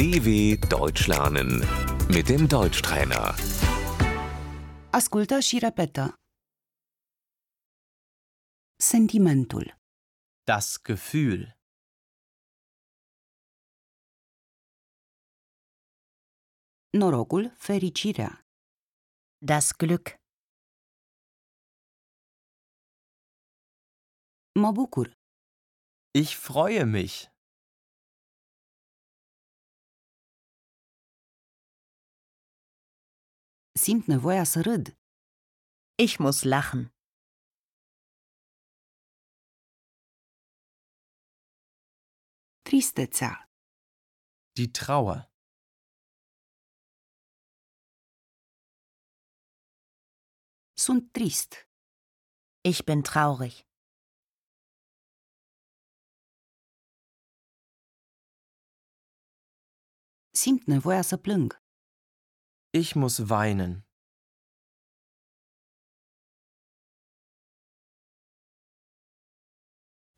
DW Deutsch lernen mit dem Deutschtrainer. Ascultă și repetă. Sentimentul, Das Gefühl. norocul, fericirea, Das Glück. mă bucur, Ich freue mich. Simt nevoia să râd, Ich muss lachen. tristețea, Die Trauer. sunt trist, Ich bin traurig. simt nevoia să plâng, Ich muss weinen.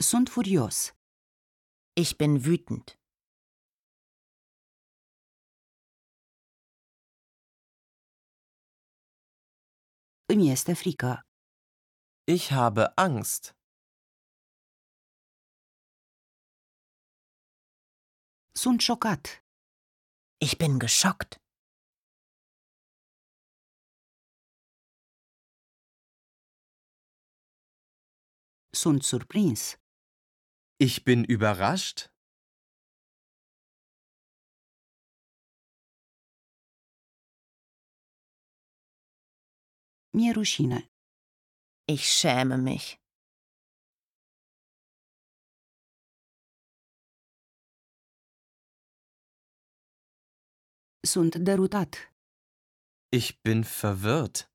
sunt furios, Ich bin wütend. îmi este frică, Ich habe Angst. sunt șocat, Ich bin geschockt. Sunt surprins, Ich bin überrascht. mi-e rușine, Ich schäme mich. sunt derutat, Ich bin verwirrt.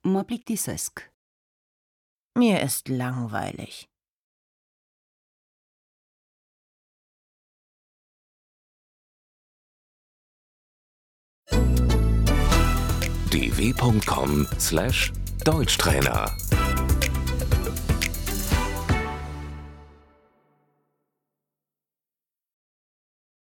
Mă plictisesc, Mir ist langweilig. dw.com/deutschtrainer